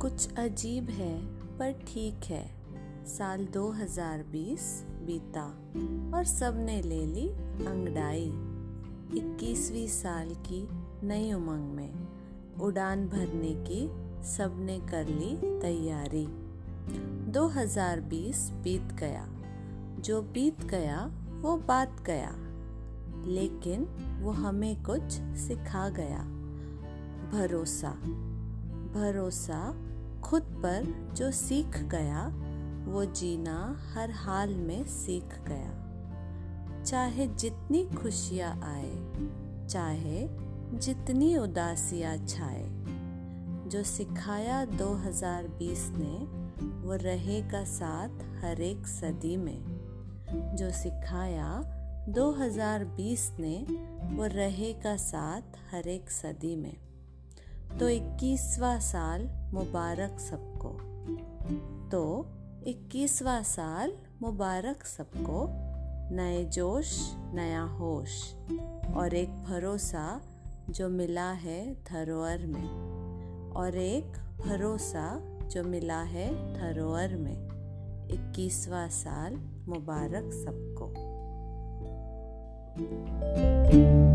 कुछ अजीब है, पर ठीक है। साल 2020 बीता और सबने ले ली अंगड़ाई। इक्कीसवीं साल की नई उमंग में उड़ान भरने की सबने कर ली तैयारी। 2020 बीत गया। जो बीत गया, वो बात गया। लेकिन वो हमें कुछ सिखा गया। भरोसा। भरोसा खुद पर जो सीख गया, वो जीना हर हाल में सीख गया। चाहे जितनी खुशियाँ आए, चाहे जितनी उदासियाँ छाए, जो सिखाया 2020 ने, वो रहेगा साथ हर एक सदी में। जो सिखाया 2020 ने, वो रहेगा साथ हर एक सदी में। तो इक्कीसवा साल मुबारक सबको। तो इक्कीसवा साल मुबारक सबको। नए जोश, नया होश और एक भरोसा जो मिला है धरोहर में। और एक भरोसा जो मिला है धरोहर में। इक्कीसवा साल मुबारक सबको। thank you